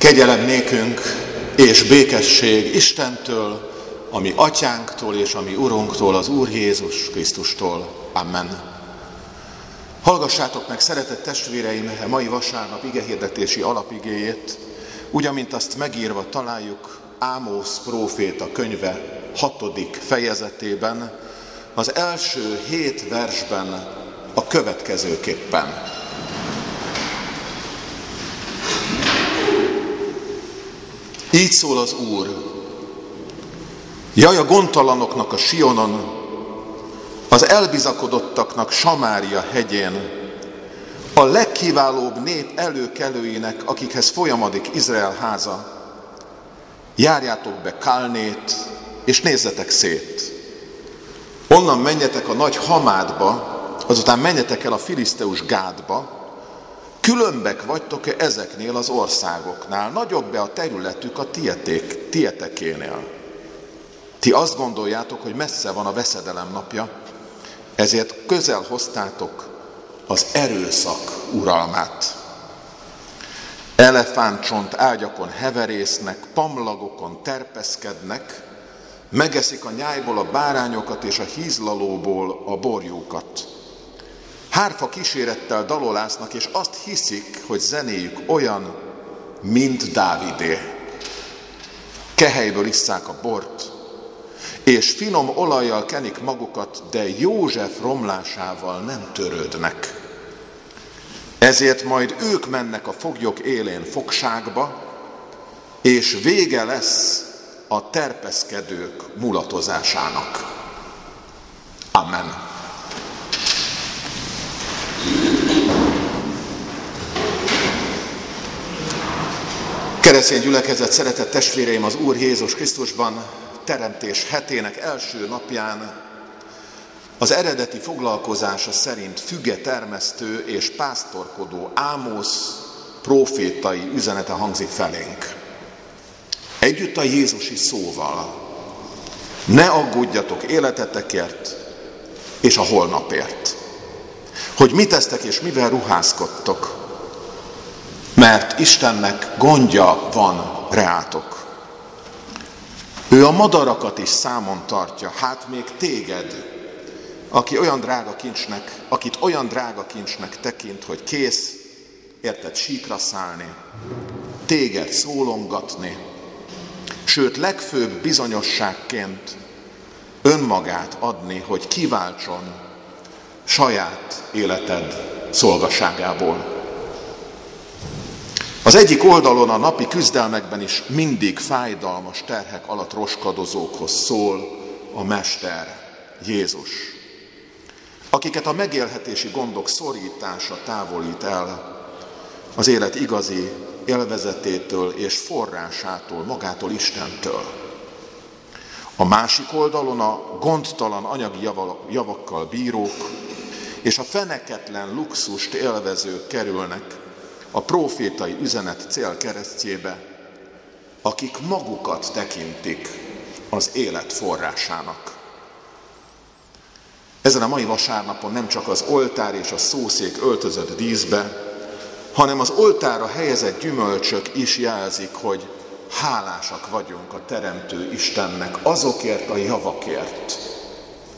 Kegyelem nékünk és békesség Istentől, ami atyánktól és ami urunktól, az Úr Jézus Krisztustól. Amen. Hallgassátok meg, szeretett testvéreim, a mai vasárnap igehirdetési alapigéjét, úgy, amint azt megírva találjuk Ámósz próféta könyve hatodik fejezetében, az első hét versben a következőképpen. Így szól az Úr. Jaj a gondtalanoknak a Sionon, az elbizakodottaknak Samária hegyén, a legkiválóbb nép előkelőinek, akikhez folyamodik Izrael háza. Járjátok be Kálnét, és nézzetek szét. Onnan menjetek a nagy Hamádba, azután menjetek el a Filiszteus Gádba, Különbek vagytok-e ezeknél az országoknál? Nagyobb-e a területük a tieték, tietekénél? Ti azt gondoljátok, hogy messze van a veszedelem napja, ezért közel hoztátok az erőszak uralmát. Elefántcsont ágyakon heverésznek, pamlagokon terpeszkednek, megeszik a nyájból a bárányokat és a hízlalóból a borjúkat. Hárfa kísérettel dalolásznak, és azt hiszik, hogy zenéjük olyan, mint Dávidé. Kehelyből isszák a bort, és finom olajjal kenik magukat, de József romlásával nem törődnek. Ezért majd ők mennek a foglyok élén fogságba, és vége lesz a terpeszkedők mulatozásának. Amen. Keresztény gyülekezet, szeretett testvéreim az Úr Jézus Krisztusban teremtés hetének első napján az eredeti foglalkozása szerint füge termesztő és pásztorkodó Ámosz profétai üzenete hangzik felénk. Együtt a Jézusi szóval, ne aggódjatok életetekért és a holnapért. Hogy mit tesztek és mivel ruházkodtok, mert Istennek gondja van reátok. Ő a madarakat is számon tartja, hát még téged, aki olyan drága kincsnek, akit olyan drága kincsnek tekint, hogy kész, érted, síkra szállni, téged szólongatni, sőt legfőbb bizonyosságként önmagát adni, hogy kiváltson saját életed szolgaságából. Az egyik oldalon a napi küzdelmekben is mindig fájdalmas terhek alatt roskadozókhoz szól a Mester, Jézus, akiket a megélhetési gondok szorítása távolít el az élet igazi élvezetétől és forrásától, magától Istentől. A másik oldalon a gondtalan anyagi javakkal bírók és a feneketlen luxust élvezők kerülnek a profétai üzenet cél keresztjébe, akik magukat tekintik az élet forrásának. Ezen a mai vasárnapon nem csak az oltár és a szószék öltözött díszbe, hanem az oltára helyezett gyümölcsök is jelzik, hogy hálásak vagyunk a Teremtő Istennek azokért a javakért,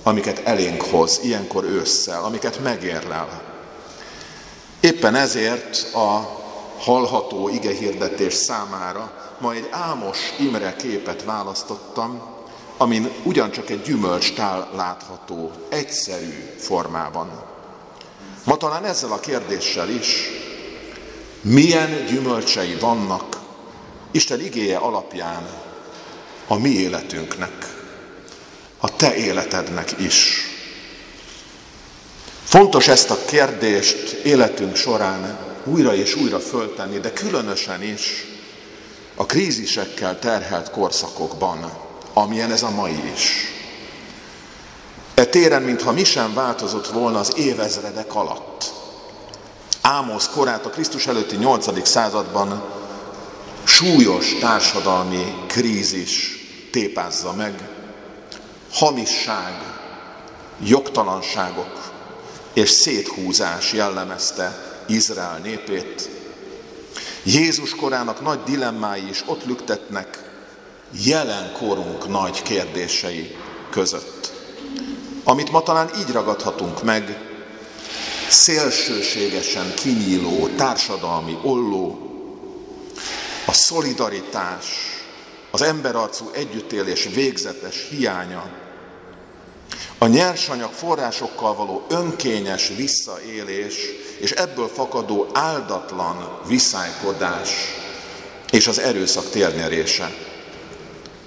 amiket elénk hoz ilyenkor ősszel, amiket megérlel. Éppen ezért a hallható igehirdetés számára ma egy Ámos Imre képet választottam, amin ugyancsak egy gyümölcstál látható, egyszerű formában. Ma talán ezzel a kérdéssel is, milyen gyümölcsei vannak Isten igéje alapján a mi életünknek, a te életednek is. Fontos ezt a kérdést életünk során újra és újra föltenni, de különösen is a krízisekkel terhelt korszakokban, amilyen ez a mai is. E téren, mintha mi sem változott volna az évezredek alatt. Ámosz korát a Krisztus előtti 8. században súlyos társadalmi krízis tépázza meg, hamisság, jogtalanságok, és széthúzás jellemezte Izrael népét. Jézus korának nagy dilemmái is ott lüktetnek jelen nagy kérdései között. Amit ma talán így ragadhatunk meg, szélsőségesen kinyíló társadalmi olló, a szolidaritás, az emberarcú együttélés végzetes hiánya, a nyersanyag forrásokkal való önkényes visszaélés és ebből fakadó áldatlan viszálykodás és az erőszak térnyerése.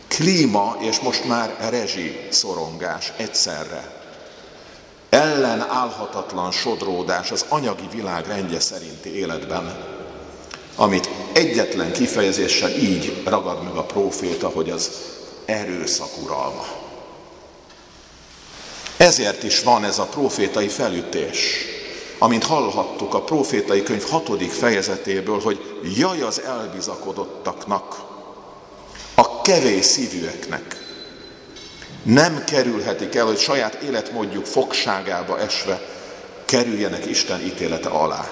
Klíma és most már rezsi szorongás egyszerre. Ellenállhatatlan sodródás az anyagi világ rendje szerinti életben, amit egyetlen kifejezéssel így ragad meg a próféta, hogy az erőszak uralma. Ezért is van ez a profétai felütés, amint hallhattuk a profétai könyv hatodik fejezetéből, hogy jaj az elbizakodottaknak, a kevés szívűeknek. Nem kerülhetik el, hogy saját életmódjuk fogságába esve kerüljenek Isten ítélete alá.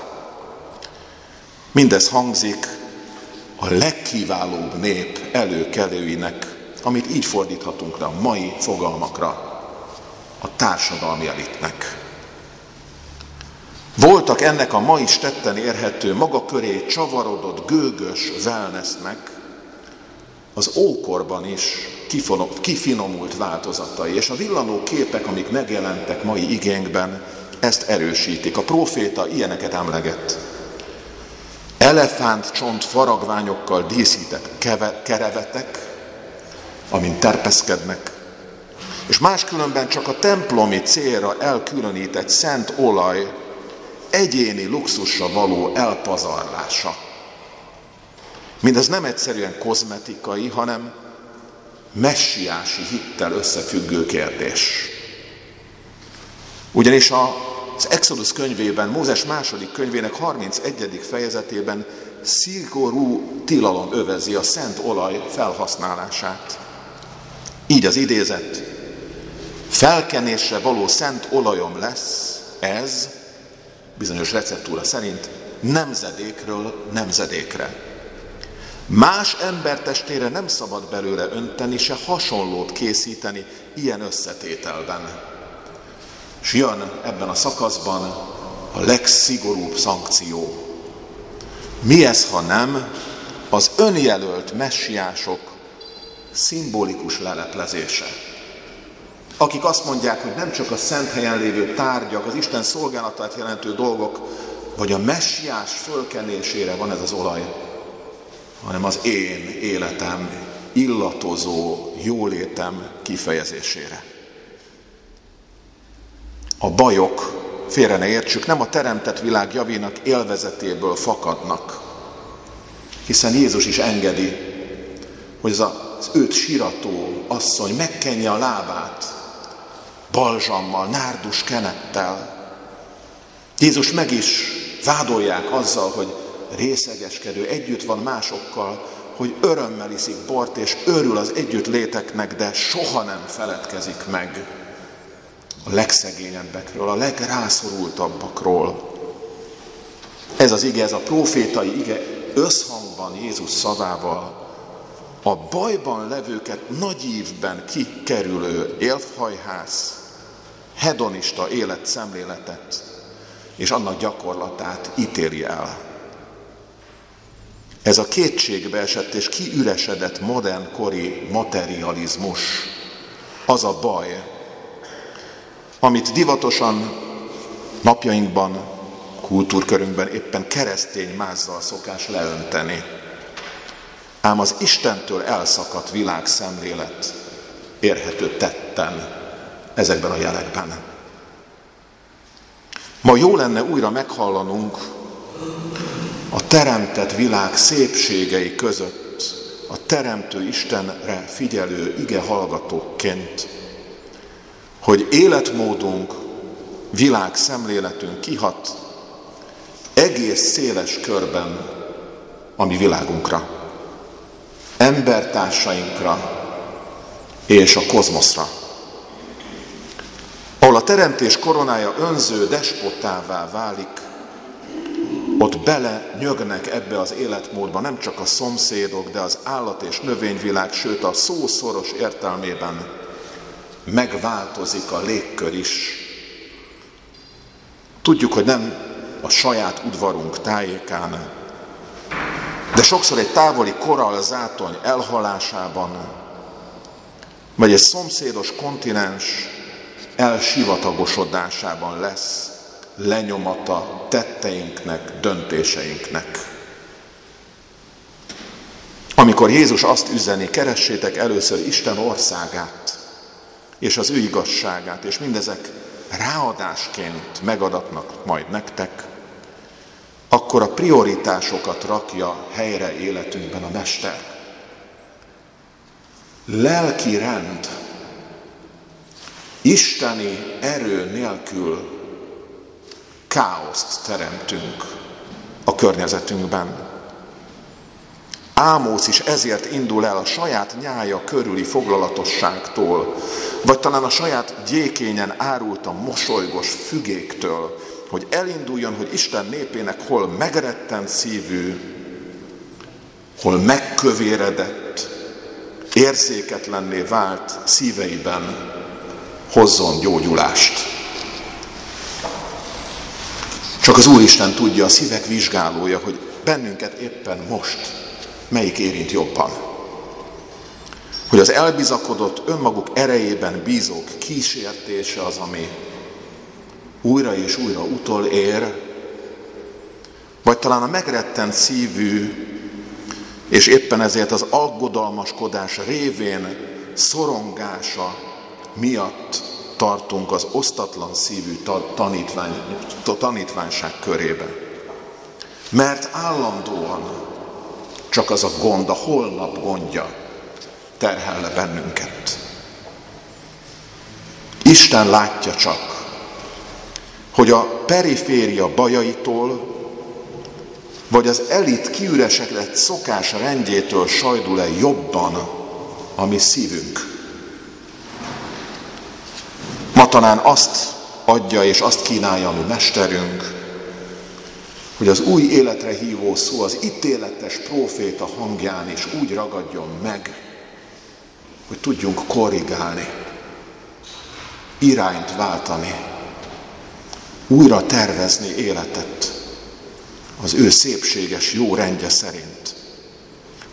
Mindez hangzik a legkiválóbb nép előkelőinek, amit így fordíthatunk le a mai fogalmakra, a társadalmi elitnek. Voltak ennek a ma is tetten érhető, maga köré csavarodott, gőgös wellnessnek az ókorban is kifinomult változatai, és a villanó képek, amik megjelentek mai igényben, ezt erősítik. A proféta ilyeneket emlegett. Elefánt csont faragványokkal díszített kerevetek, amint terpeszkednek, és máskülönben csak a templomi célra elkülönített szent olaj egyéni luxusra való elpazarlása. Mindez nem egyszerűen kozmetikai, hanem messiási hittel összefüggő kérdés. Ugyanis az Exodus könyvében, Mózes második könyvének 31. fejezetében szigorú tilalom övezi a szent olaj felhasználását. Így az idézet, felkenésre való szent olajom lesz ez, bizonyos receptúra szerint, nemzedékről nemzedékre. Más ember testére nem szabad belőle önteni, se hasonlót készíteni ilyen összetételben. És jön ebben a szakaszban a legszigorúbb szankció. Mi ez, ha nem az önjelölt messiások szimbolikus leleplezése? Akik azt mondják, hogy nem csak a szent helyen lévő tárgyak, az Isten szolgálatát jelentő dolgok, vagy a messiás fölkenésére van ez az olaj, hanem az én életem illatozó jólétem kifejezésére. A bajok, félre ne értsük, nem a teremtett világ javénak élvezetéből fakadnak, hiszen Jézus is engedi, hogy az, az őt sirató asszony megkenje a lábát, balzsammal, nárdus kenettel. Jézus meg is vádolják azzal, hogy részegeskedő, együtt van másokkal, hogy örömmel iszik bort, és örül az együttléteknek, de soha nem feledkezik meg a legszegényebbekről, a legrászorultabbakról. Ez az ige, ez a profétai ige összhangban Jézus szavával a bajban levőket nagy ívben kikerülő élfhajház, hedonista életszemléletet és annak gyakorlatát ítéli el. Ez a kétségbe esett és kiüresedett modernkori materializmus az a baj, amit divatosan napjainkban, kultúrkörünkben éppen keresztény mázzal szokás leönteni. Ám az Istentől elszakadt világszemlélet érhető tetten ezekben a jelekben. Ma jó lenne újra meghallanunk a teremtett világ szépségei között a Teremtő Istenre figyelő ige hallgatóként, hogy életmódunk, világszemléletünk kihat egész széles körben a mi világunkra, embertársainkra és a kozmoszra a teremtés koronája önző despotává válik, ott bele nyögnek ebbe az életmódba nem csak a szomszédok, de az állat és növényvilág, sőt a szószoros értelmében megváltozik a légkör is. Tudjuk, hogy nem a saját udvarunk tájékán, de sokszor egy távoli korallzátony elhalásában, vagy egy szomszédos kontinens elsivatagosodásában lesz lenyomata tetteinknek, döntéseinknek. Amikor Jézus azt üzeni, keressétek először Isten országát, és az ő igazságát, és mindezek ráadásként megadatnak majd nektek, akkor a prioritásokat rakja helyre életünkben a Mester. Lelki rend, isteni erő nélkül káoszt teremtünk a környezetünkben. Ámóc is ezért indul el a saját nyája körüli foglalatosságtól, vagy talán a saját gyékényen árulta mosolygos fügéktől, hogy elinduljon, hogy Isten népének hol megrettent szívű, hol megkövéredett, érzéketlenné vált szíveiben hozzon gyógyulást. Csak az Úristen tudja, a szívek vizsgálója, hogy bennünket éppen most melyik érint jobban. Hogy az elbizakodott, önmaguk erejében bízók kísértése az, ami újra és újra utol ér, vagy talán a megrettent szívű, és éppen ezért az aggodalmaskodás révén szorongása miatt tartunk az osztatlan szívű tanítvány, tanítványság körébe. Mert állandóan csak az a gond, a holnap gondja terhel le bennünket. Isten látja csak, hogy a periféria bajaitól, vagy az elit kiüresedett szokás rendjétől sajdul-e jobban a mi szívünk. Ma talán azt adja és azt kínálja a mi mesterünk, hogy az új életre hívó szó az ítéletes próféta hangján is úgy ragadjon meg, hogy tudjunk korrigálni, irányt váltani, újra tervezni életet az ő szépséges jó rendje szerint.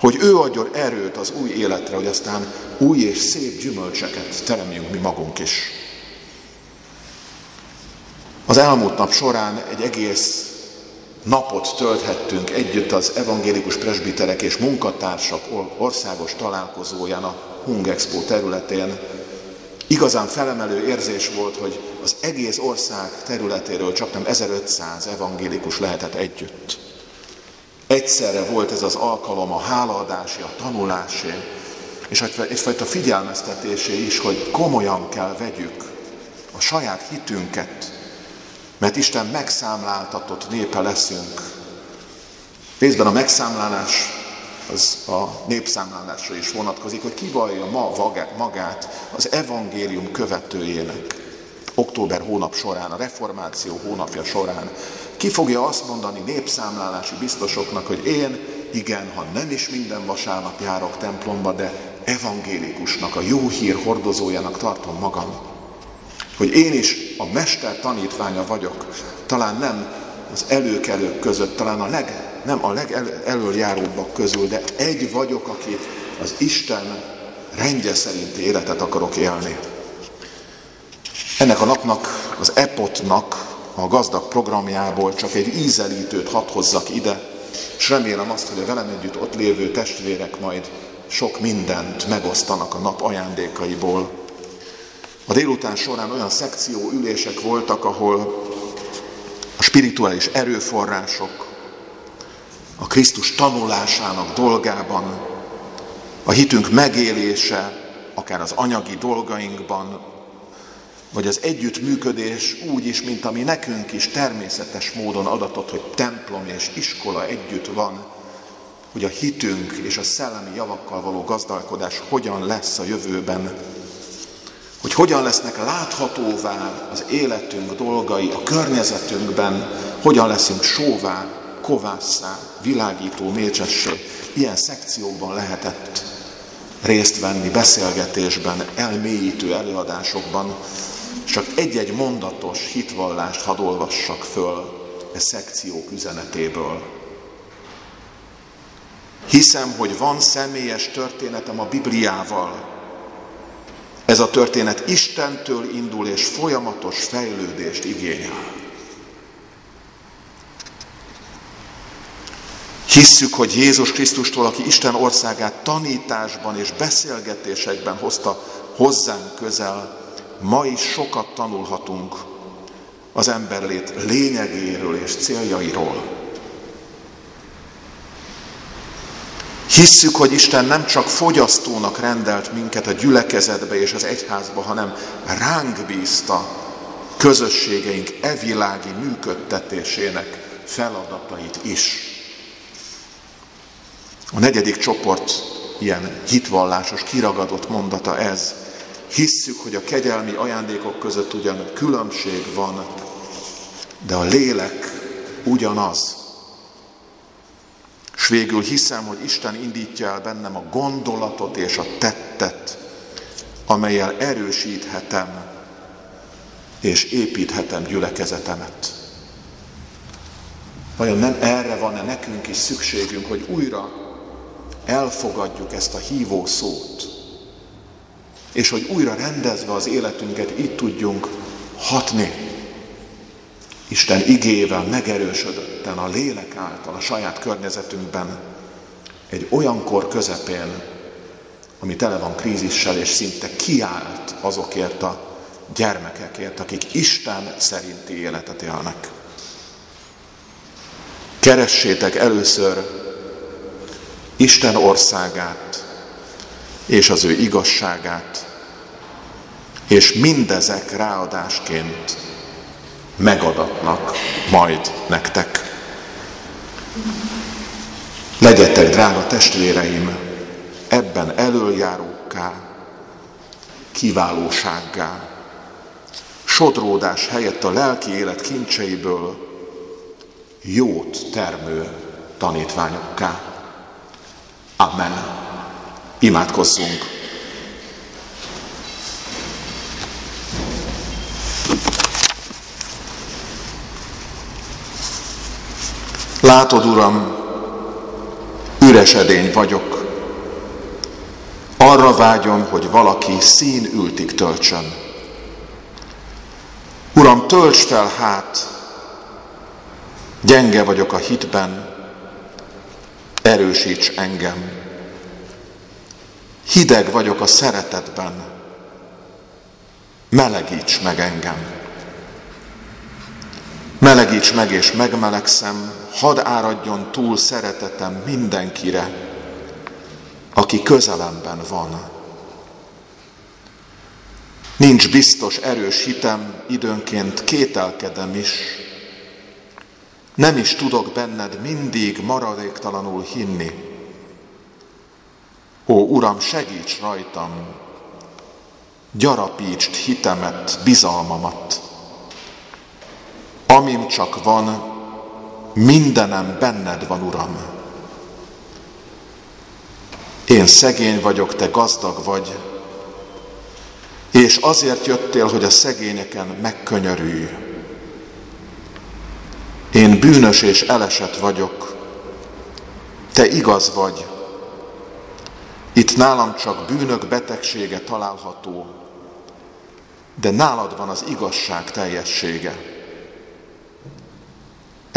Hogy ő adjon erőt az új életre, hogy aztán új és szép gyümölcseket teremjünk mi magunk is. Az elmúlt nap során egy egész napot tölthettünk együtt az evangélikus presbiterek és munkatársak országos találkozóján a Hung Expo területén. Igazán felemelő érzés volt, hogy az egész ország területéről csak nem 1500 evangélikus lehetett együtt. Egyszerre volt ez az alkalom a hálaadási, a tanulásé, és egyfajta figyelmeztetésé is, hogy komolyan kell vegyük a saját hitünket, mert Isten megszámláltatott népe leszünk. Részben a megszámlálás az a népszámlálásra is vonatkozik, hogy kivallja ma magát az evangélium követőjének. Október hónap során, a reformáció hónapja során ki fogja azt mondani népszámlálási biztosoknak, hogy én, igen, ha nem is minden vasárnap járok templomba, de evangélikusnak, a jó hír hordozójának tartom magam hogy én is a mester tanítványa vagyok, talán nem az előkelők között, talán a leg, nem a legelőjáróbbak közül, de egy vagyok, aki az Isten rendje szerinti életet akarok élni. Ennek a napnak, az Epotnak a gazdag programjából csak egy ízelítőt hadd hozzak ide, és remélem azt, hogy a velem együtt ott lévő testvérek majd sok mindent megosztanak a nap ajándékaiból. A délután során olyan szekció ülések voltak, ahol a spirituális erőforrások, a Krisztus tanulásának dolgában, a hitünk megélése, akár az anyagi dolgainkban, vagy az együttműködés úgy is, mint ami nekünk is természetes módon adatott, hogy templom és iskola együtt van, hogy a hitünk és a szellemi javakkal való gazdálkodás hogyan lesz a jövőben, hogy hogyan lesznek láthatóvá az életünk dolgai, a környezetünkben, hogyan leszünk sóvá kovásszá, világító mécsessé, ilyen szekciókban lehetett részt venni, beszélgetésben, elmélyítő előadásokban, csak egy-egy mondatos hitvallást hadd olvassak föl e szekciók üzenetéből. Hiszem, hogy van személyes történetem a Bibliával. Ez a történet Istentől indul és folyamatos fejlődést igényel. Hisszük, hogy Jézus Krisztustól, aki Isten országát tanításban és beszélgetésekben hozta hozzánk közel, ma is sokat tanulhatunk az emberlét lényegéről és céljairól. Hisszük, hogy Isten nem csak fogyasztónak rendelt minket a gyülekezetbe és az egyházba, hanem ránk bízta közösségeink evilági működtetésének feladatait is. A negyedik csoport ilyen hitvallásos, kiragadott mondata ez. Hisszük, hogy a kegyelmi ajándékok között ugyan különbség van, de a lélek ugyanaz. S végül hiszem, hogy Isten indítja el bennem a gondolatot és a tettet, amelyel erősíthetem és építhetem gyülekezetemet. Vajon nem erre van-e nekünk is szükségünk, hogy újra elfogadjuk ezt a hívó szót, és hogy újra rendezve az életünket itt tudjunk hatni. Isten igével megerősödötten a lélek által a saját környezetünkben egy olyan kor közepén, ami tele van krízissel, és szinte kiállt azokért a gyermekekért, akik Isten szerinti életet élnek. Keressétek először Isten országát és az ő igazságát, és mindezek ráadásként megadatnak majd nektek. Legyetek, drága testvéreim, ebben elöljárókká, kiválósággá, sodródás helyett a lelki élet kincseiből jót termő tanítványokká. Amen. Imádkozzunk. Látod, Uram, üres edény vagyok. Arra vágyom, hogy valaki szín ültig töltsön. Uram, tölts fel hát, gyenge vagyok a hitben, erősíts engem. Hideg vagyok a szeretetben, melegíts meg engem. Melegíts meg és megmelegszem, hadd áradjon túl szeretetem mindenkire, aki közelemben van. Nincs biztos erős hitem, időnként kételkedem is, nem is tudok benned mindig maradéktalanul hinni. Ó, Uram, segíts rajtam, gyarapítsd hitemet, bizalmamat. Amim csak van, mindenem benned van, Uram. Én szegény vagyok, te gazdag vagy, és azért jöttél, hogy a szegényeken megkönyörülj. Én bűnös és elesett vagyok, te igaz vagy. Itt nálam csak bűnök betegsége található, de nálad van az igazság teljessége.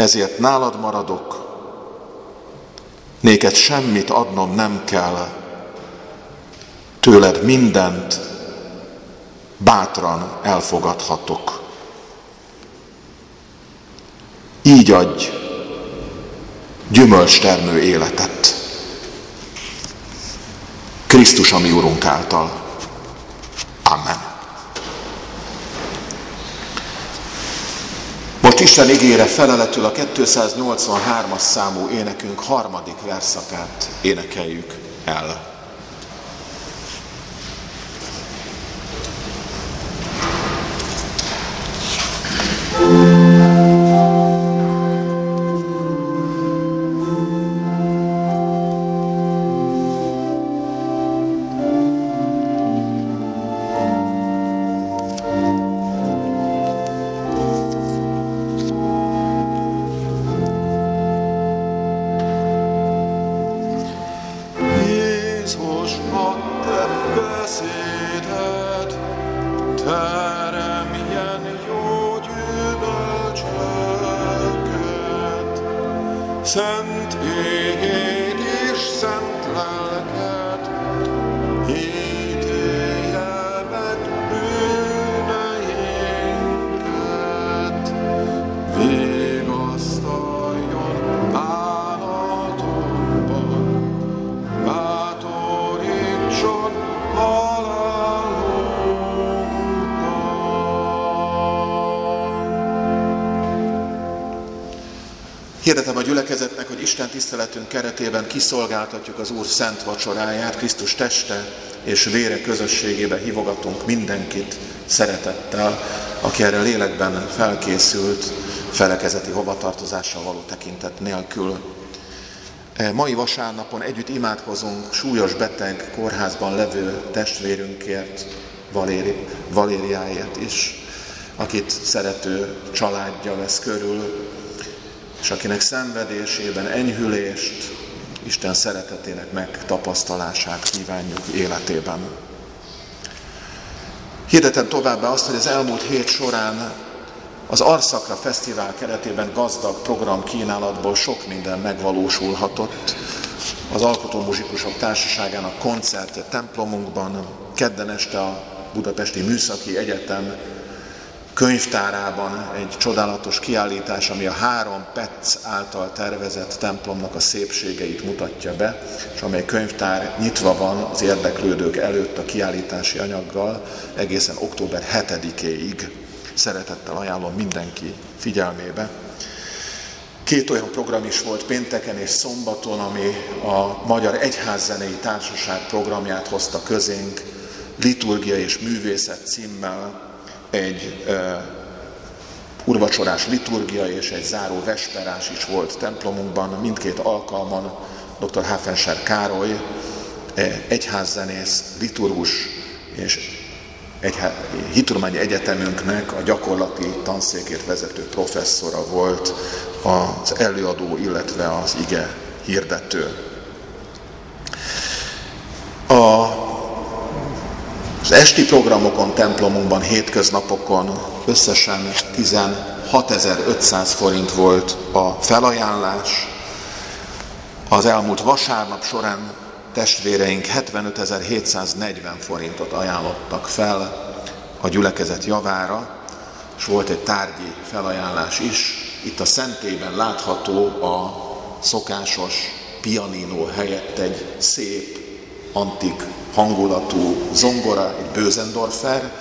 Ezért nálad maradok, néked semmit adnom nem kell, tőled mindent bátran elfogadhatok. Így adj gyümölcstermő életet. Krisztus, ami Urunk által. Amen. Isten ígére feleletül a 283-as számú énekünk harmadik verszakát énekeljük el. Hirdetem a gyülekezetnek, hogy Isten tiszteletünk keretében kiszolgáltatjuk az Úr szent vacsoráját, Krisztus teste és vére közösségébe hívogatunk mindenkit szeretettel, aki erre lélekben felkészült, felekezeti hovatartozással való tekintet nélkül. E, Mai vasárnapon együtt imádkozunk súlyos beteg kórházban levő testvérünkért, Valéri, Valériáért is, akit szerető családja vesz körül, és akinek szenvedésében enyhülést, Isten szeretetének megtapasztalását kívánjuk életében. Hirdetem továbbá azt, hogy az elmúlt hét során az Arszakra Fesztivál keretében gazdag program kínálatból sok minden megvalósulhatott. Az Alkotó Muzsikusok Társaságának koncertje templomunkban, kedden este a Budapesti Műszaki Egyetem könyvtárában egy csodálatos kiállítás, ami a három PEC által tervezett templomnak a szépségeit mutatja be, és amely könyvtár nyitva van az érdeklődők előtt a kiállítási anyaggal egészen október 7-éig. Szeretettel ajánlom mindenki figyelmébe. Két olyan program is volt pénteken és szombaton, ami a Magyar Egyházzenei Társaság programját hozta közénk, liturgia és művészet címmel, egy uh, urvacsorás liturgia és egy záró vesperás is volt templomunkban. Mindkét alkalman dr. Háfenser Károly, egyházzenész, liturgus és egy hiturmányi egyetemünknek a gyakorlati tanszékét vezető professzora volt az előadó, illetve az ige hirdető. Az esti programokon, templomunkban, hétköznapokon összesen 16.500 forint volt a felajánlás. Az elmúlt vasárnap során testvéreink 75.740 forintot ajánlottak fel a gyülekezet javára, és volt egy tárgyi felajánlás is. Itt a szentében látható a szokásos pianino helyett egy szép, antik hangulatú zongora, egy Bözendorfer,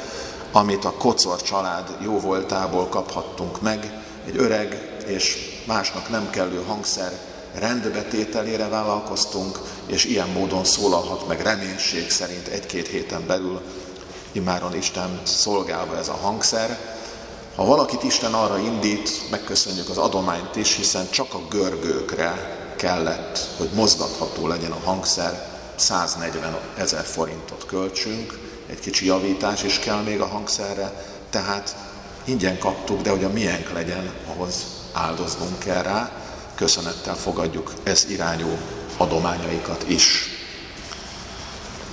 amit a Kocor család jóvoltából kaphattunk meg, egy öreg és másnak nem kellő hangszer rendbetételére vállalkoztunk, és ilyen módon szólalhat meg reménység szerint egy-két héten belül. Imáron Isten szolgálva ez a hangszer. Ha valakit Isten arra indít, megköszönjük az adományt is, hiszen csak a görgőkre kellett, hogy mozgatható legyen a hangszer, 140 ezer forintot költsünk, egy kicsi javítás is kell még a hangszerre, tehát ingyen kaptuk, de hogy a miénk legyen, ahhoz áldoznunk kell rá, köszönettel fogadjuk ez irányú adományaikat is.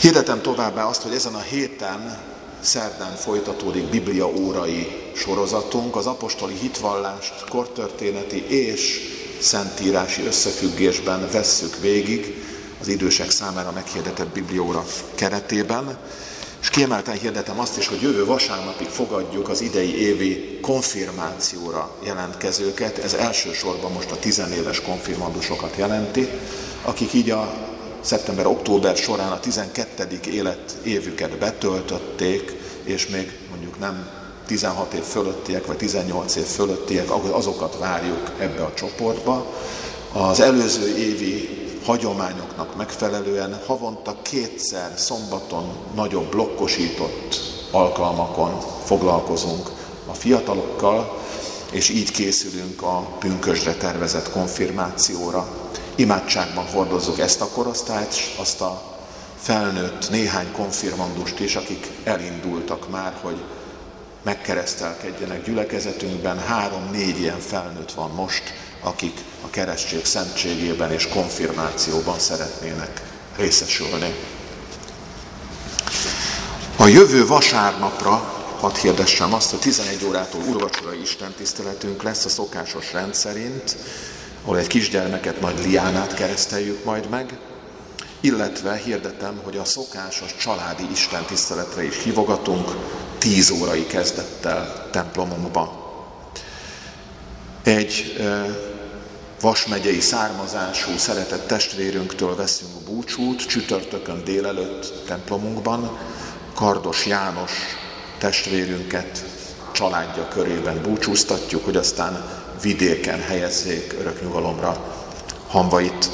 Hirdetem továbbá azt, hogy ezen a héten szerdán folytatódik Biblia órai sorozatunk, az apostoli hitvallást kortörténeti és szentírási összefüggésben vesszük végig, az idősek számára meghirdetett biblióra keretében, és kiemelten hirdetem azt is, hogy jövő vasárnapig fogadjuk az idei évi konfirmációra jelentkezőket. Ez elsősorban most a tizenéves konfirmandusokat jelenti, akik így a szeptember-október során a 12. élet évüket betöltötték, és még mondjuk nem 16 év fölöttiek, vagy 18 év fölöttiek, azokat várjuk ebbe a csoportba. Az előző évi hagyományoknak megfelelően havonta kétszer szombaton nagyobb blokkosított alkalmakon foglalkozunk a fiatalokkal, és így készülünk a pünkösre tervezett konfirmációra. Imádságban hordozzuk ezt a korosztályt, azt a felnőtt néhány konfirmandust is, akik elindultak már, hogy megkeresztelkedjenek gyülekezetünkben. Három-négy ilyen felnőtt van most, akik a keresztség szentségében és konfirmációban szeretnének részesülni. A jövő vasárnapra hadd hirdessem azt, hogy 11 órától urvacsorai Isten tiszteletünk lesz a szokásos rend szerint, ahol egy kisgyermeket, nagy liánát kereszteljük majd meg, illetve hirdetem, hogy a szokásos családi Isten tiszteletre is hívogatunk 10 órai kezdettel templomomba. Egy e, vasmegyei származású szeretett testvérünktől veszünk búcsút csütörtökön délelőtt templomunkban, Kardos János testvérünket családja körében búcsúztatjuk, hogy aztán vidéken helyezzék örök nyugalomra hamvait.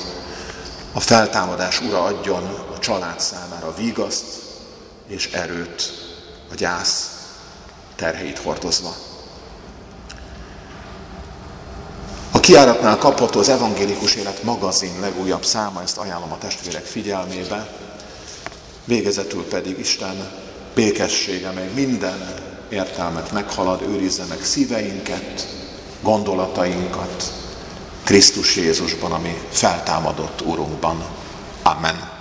A feltámadás ura adjon a család számára vígaszt és erőt a gyász terheit hordozva. A kiáratnál kapható az Evangélikus Élet magazin legújabb száma, ezt ajánlom a testvérek figyelmébe. Végezetül pedig Isten békessége, meg minden értelmet meghalad, őrizze meg szíveinket, gondolatainkat Krisztus Jézusban, ami feltámadott Urunkban. Amen.